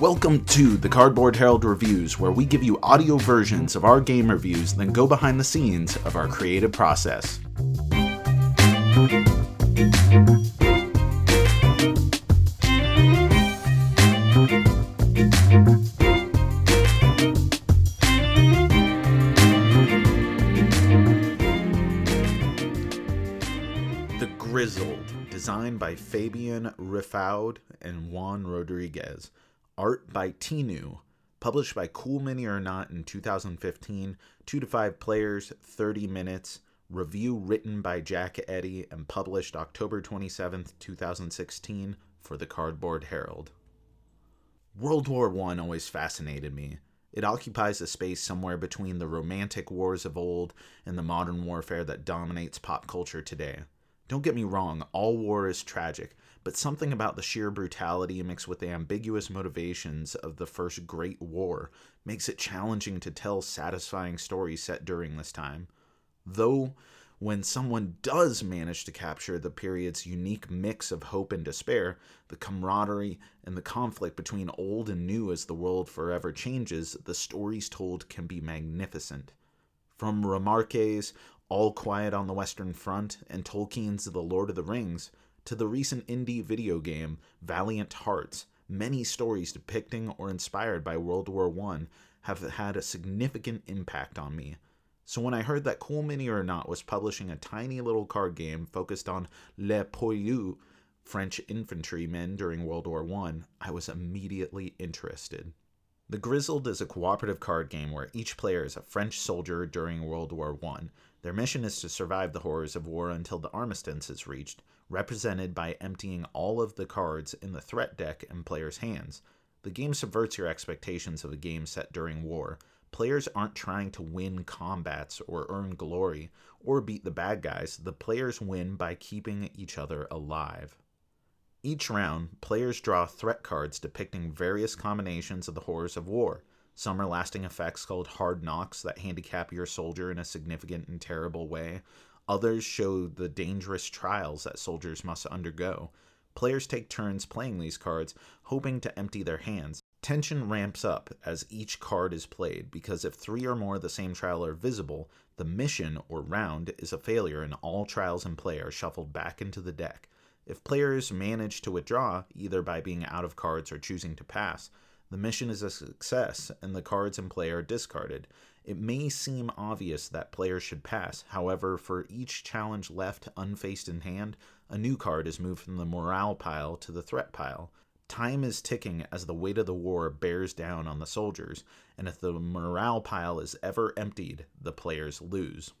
Welcome to the Cardboard Herald Reviews, where we give you audio versions of our game reviews, then go behind the scenes of our creative process. Grizzled, designed by Fabien Riffaud and Juan Rodriguez. Art by Tignous. Published by Cool Mini or Not in 2015. 2 to 5 players, 30 minutes. Review written by Jack Eddy and published October 27, 2016 for the Cardboard Herald. World War I always fascinated me. It occupies a space somewhere between the romantic wars of old and the modern warfare that dominates pop culture today. Don't get me wrong, all war is tragic, but something about the sheer brutality mixed with the ambiguous motivations of the First Great War makes it challenging to tell satisfying stories set during this time. Though, when someone does manage to capture the period's unique mix of hope and despair, the camaraderie and the conflict between old and new as the world forever changes, the stories told can be magnificent. From Remarque's All Quiet on the Western Front and Tolkien's The Lord of the Rings to the recent indie video game Valiant Hearts, many stories depicting or inspired by World War I have had a significant impact on me. So when I heard that Cool Mini or Not was publishing a tiny little card game focused on Les Poilus, French infantrymen during World War I, I was immediately interested. The Grizzled is a cooperative card game where each player is a French soldier during World War I. Their mission is to survive the horrors of war until the armistice is reached, represented by emptying all of the cards in the threat deck in players' hands. The game subverts your expectations of a game set during war. Players aren't trying to win combats or earn glory or beat the bad guys. The players win by keeping each other alive. Each round, players draw threat cards depicting various combinations of the horrors of war. Some are lasting effects called hard knocks that handicap your soldier in a significant and terrible way. Others show the dangerous trials that soldiers must undergo. Players take turns playing these cards, hoping to empty their hands. Tension ramps up as each card is played because if three or more of the same trial are visible, the mission or round is a failure and all trials in play are shuffled back into the deck. If players manage to withdraw, either by being out of cards or choosing to pass, the mission is a success and the cards in play are discarded. It may seem obvious that players should pass, however, for each challenge left unfaced in hand, a new card is moved from the morale pile to the threat pile. Time is ticking as the weight of the war bears down on the soldiers, and if the morale pile is ever emptied, the players lose.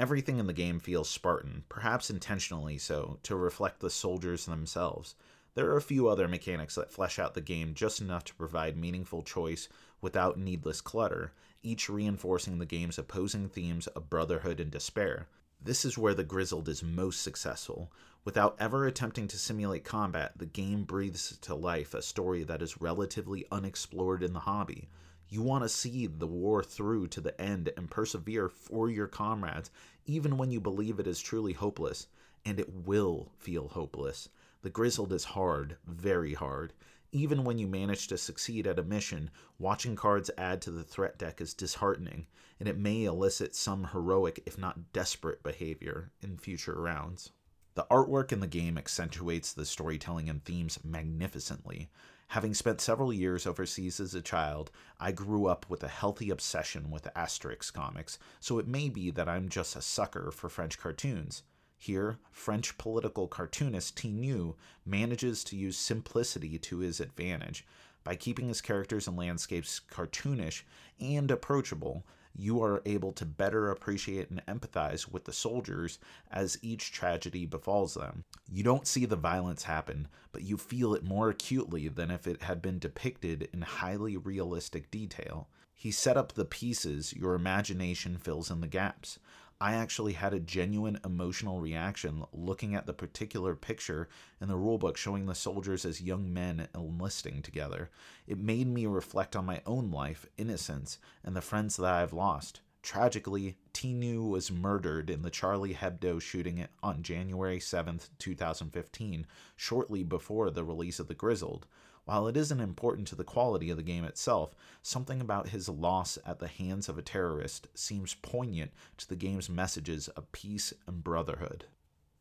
Everything in the game feels Spartan, perhaps intentionally so, to reflect the soldiers themselves. There are a few other mechanics that flesh out the game just enough to provide meaningful choice without needless clutter, each reinforcing the game's opposing themes of brotherhood and despair. This is where the Grizzled is most successful. Without ever attempting to simulate combat, the game breathes to life a story that is relatively unexplored in the hobby. You want to see the war through to the end and persevere for your comrades, even when you believe it is truly hopeless. And it will feel hopeless. The Grizzled is hard, very hard. Even when you manage to succeed at a mission, watching cards add to the threat deck is disheartening, and it may elicit some heroic, if not desperate, behavior in future rounds. The artwork in the game accentuates the storytelling and themes magnificently. Having spent several years overseas as a child, I grew up with a healthy obsession with Asterix comics, so it may be that I'm just a sucker for French cartoons. Here, French political cartoonist Tignous manages to use simplicity to his advantage. By keeping his characters and landscapes cartoonish and approachable, you are able to better appreciate and empathize with the soldiers as each tragedy befalls them. You don't see the violence happen, but you feel it more acutely than if it had been depicted in highly realistic detail. He set up the pieces, your imagination fills in the gaps. I actually had a genuine emotional reaction looking at the particular picture in the rulebook showing the soldiers as young men enlisting together. It made me reflect on my own life, innocence, and the friends that I have lost. Tragically, Tignous was murdered in the Charlie Hebdo shooting on January 7, 2015, shortly before the release of The Grizzled. While it isn't important to the quality of the game itself, something about his loss at the hands of a terrorist seems poignant to the game's messages of peace and brotherhood.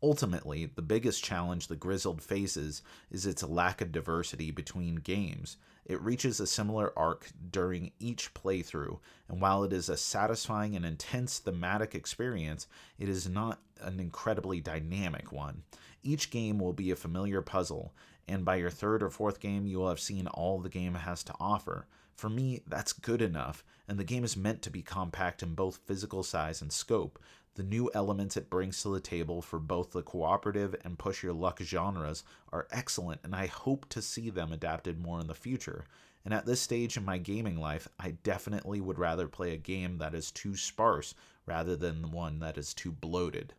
Ultimately, the biggest challenge the Grizzled faces is its lack of diversity between games. It reaches a similar arc during each playthrough, and while it is a satisfying and intense thematic experience, it is not an incredibly dynamic one. Each game will be a familiar puzzle, and by your third or fourth game, you will have seen all the game has to offer. For me, that's good enough, and the game is meant to be compact in both physical size and scope. The new elements it brings to the table for both the cooperative and push your luck genres are excellent, and I hope to see them adapted more in the future. And at this stage in my gaming life, I definitely would rather play a game that is too sparse rather than one that is too bloated.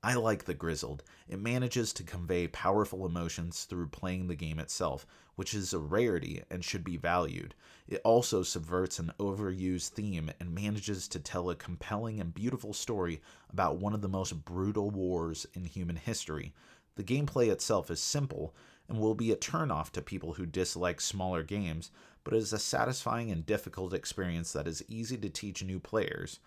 I like The Grizzled. It manages to convey powerful emotions through playing the game itself, which is a rarity and should be valued. It also subverts an overused theme and manages to tell a compelling and beautiful story about one of the most brutal wars in human history. The gameplay itself is simple and will be a turnoff to people who dislike smaller games, but it is a satisfying and difficult experience that is easy to teach new players.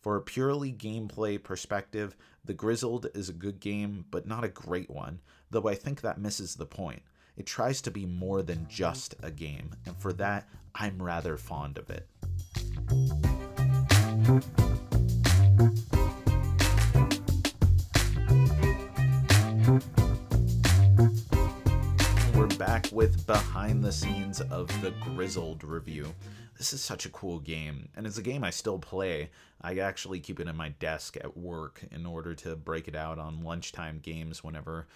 For a purely gameplay perspective, The Grizzled is a good game, but not a great one, though I think that misses the point. It tries to be more than just a game, and for that, I'm rather fond of it. With behind the scenes of the Grizzled review. This is such a cool game and it's a game i still play. I actually keep it in my desk at work in order to break it out on lunchtime games whenever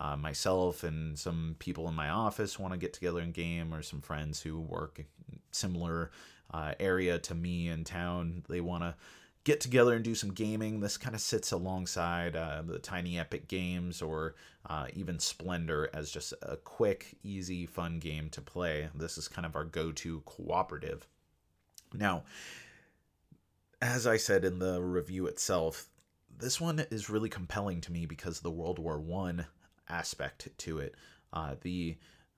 uh, myself and some people in my office want to get together and game or some friends who work similar uh, area to me in town they want to get together and do some gaming. This kind of sits alongside uh, the Tiny Epic games or uh, even Splendor as just a quick, easy, fun game to play. This is kind of our go to cooperative. Now, as I said in the review itself, this one is really compelling to me because of the World War One aspect to it. Uh, the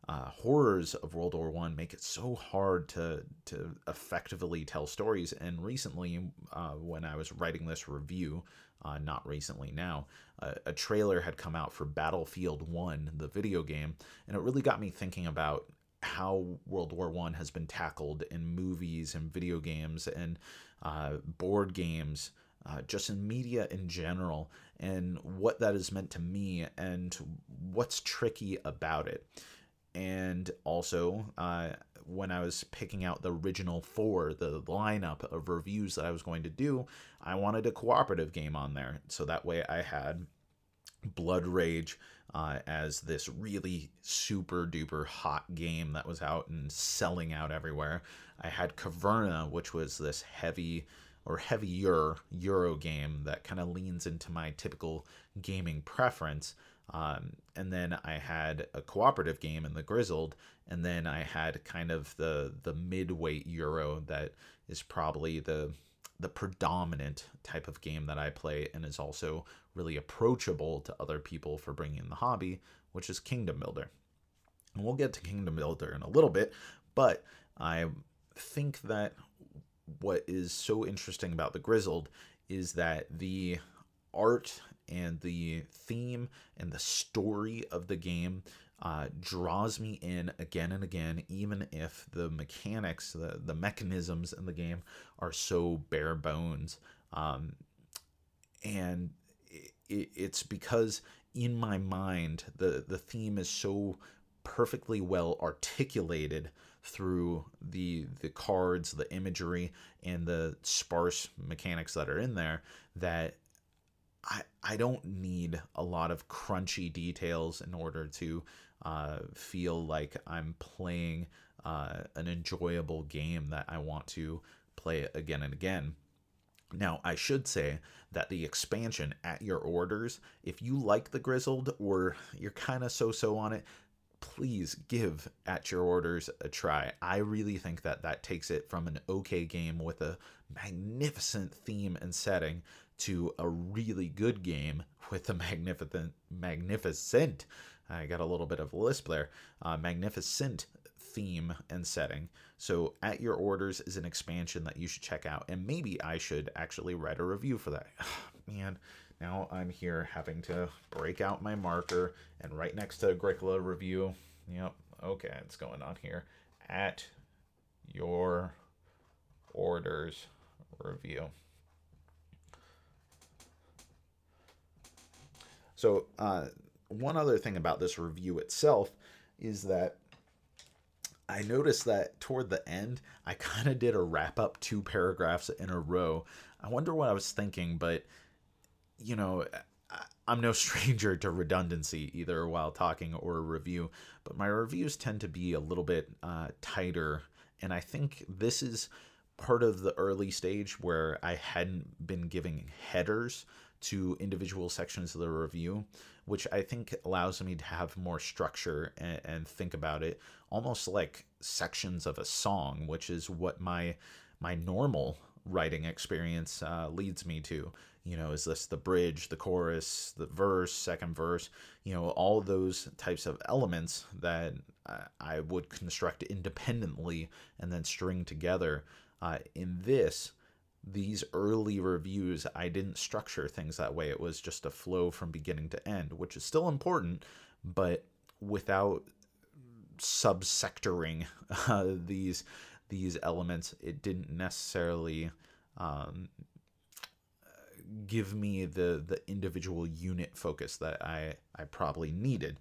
uh, horrors of World War One make it so hard to to effectively tell stories. And recently, uh, when I was writing this review, uh, not recently now, a trailer had come out for Battlefield One, the video game, and it really got me thinking about how World War One has been tackled in movies and video games and uh, board games. Uh, just in media in general, and what that has meant to me, and what's tricky about it and also uh, when I was picking out the original four, the lineup of reviews that I was going to do, I wanted a cooperative game on there. So that way I had Blood Rage uh, as this really super duper hot game that was out and selling out everywhere. I had Caverna, which was this heavy or heavier Euro game that kind of leans into my typical gaming preference. Um, and then I had a cooperative game in the Grizzled, and then I had kind of the the midweight Euro that is probably the the predominant type of game that I play and is also really approachable to other people for bringing in the hobby, which is Kingdom Builder. And we'll get to Kingdom Builder in a little bit, but I think that what is so interesting about the Grizzled is that the art and the theme and the story of the game uh, draws me in again and again, even if the mechanics, the, the mechanisms in the game are so bare bones. Um, and it, it's because in my mind, the, the theme is so perfectly well articulated through the the cards, the imagery, and the sparse mechanics that are in there that I, I don't need a lot of crunchy details in order to uh, feel like I'm playing uh, an enjoyable game that I want to play again and again. Now, I should say that the expansion at your orders, if you like the Grizzled or you're kind of so so on it, please give at your orders a try. I really think that that takes it from an okay game with a magnificent theme and setting to a really good game with a magnificent, magnificent. I got a little bit of a lisp there. Uh, magnificent theme and setting. So, At Your Orders is an expansion that you should check out, and maybe I should actually write a review for that. Man, now I'm here having to break out my marker and right next to Agricola review. Yep, okay, it's going on here. At Your Orders review. So, uh, one other thing about this review itself is that I noticed that toward the end, I kind of did a wrap up two paragraphs in a row. I wonder what I was thinking, but you know, I'm no stranger to redundancy either while talking or a review, but my reviews tend to be a little bit uh, tighter. And I think this is part of the early stage where I hadn't been giving headers to individual sections of the review, which I think allows me to have more structure and, and think about it almost like sections of a song, which is what my my normal writing experience uh, leads me to. You know, is this the bridge, the chorus, the verse, second verse? You know, all those types of elements that I would construct independently and then string together. Uh, in this, these early reviews, I didn't structure things that way. It was just a flow from beginning to end, which is still important, but without subsectoring uh, these these elements, it didn't necessarily um, give me the the individual unit focus that I I probably needed.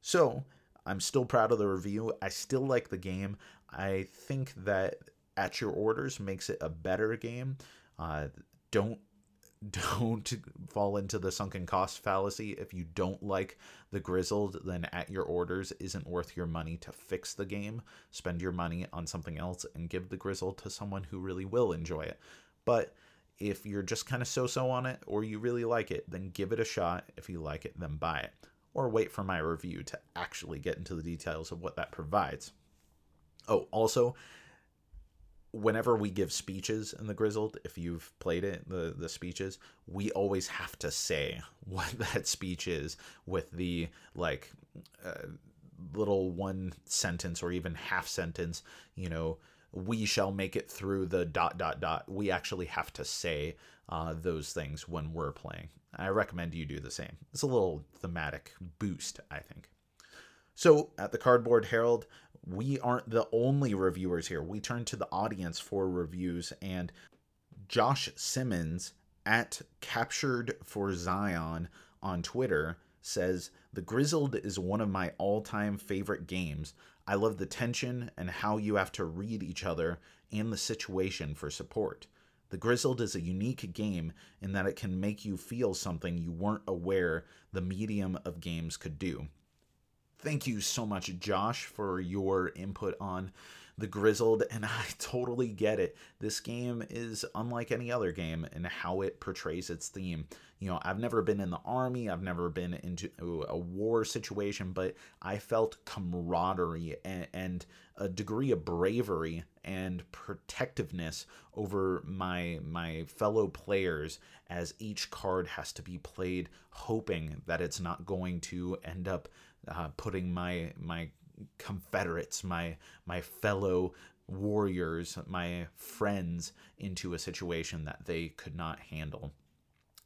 So I'm still proud of the review. I still like the game. I think that at your orders makes it a better game. Uh, don't don't fall into the sunken cost fallacy. If you don't like the Grizzled, then at your orders isn't worth your money to fix the game. Spend your money on something else and give the Grizzled to someone who really will enjoy it. But if you're just kind of so so on it or you really like it, then give it a shot. If you like it, then buy it. Or wait for my review to actually get into the details of what that provides. Oh, also, whenever we give speeches in the Grizzled, if you've played it, the the speeches, we always have to say what that speech is with the like uh, little one sentence or even half sentence, you know, we shall make it through the dot dot dot. We actually have to say uh, those things when we're playing. I recommend you do the same. It's a little thematic boost, I think. So at the Cardboard Herald, we aren't the only reviewers here. We turn to the audience for reviews, and Josh Simmons at Captured for Zion on Twitter says The Grizzled is one of my all time favorite games. I love the tension and how you have to read each other and the situation for support. The Grizzled is a unique game in that it can make you feel something you weren't aware the medium of games could do thank you so much, Josh, for your input on the Grizzled. And I totally get it. This game is unlike any other game in how it portrays its theme. You know, I've never been in the army, I've never been into a war situation, but I felt camaraderie and, and a degree of bravery and protectiveness over my my fellow players as each card has to be played hoping that it's not going to end up uh, putting my my confederates, my my fellow warriors, my friends into a situation that they could not handle.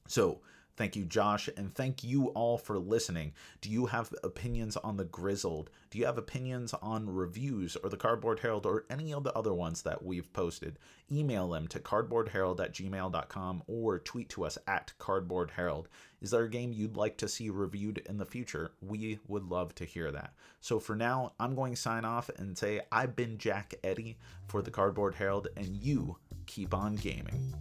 So Thank you, Josh, and thank you all for listening. Do you have opinions on the Grizzled? Do you have opinions on reviews or the Cardboard Herald or any of the other ones that we've posted? Email them to cardboardherald at gmail.com or tweet to us at Cardboard Herald. Is there a game you'd like to see reviewed in the future? We would love to hear that. So for now, I'm going to sign off and say I've been Jack Eddy for the Cardboard Herald, and you keep on gaming.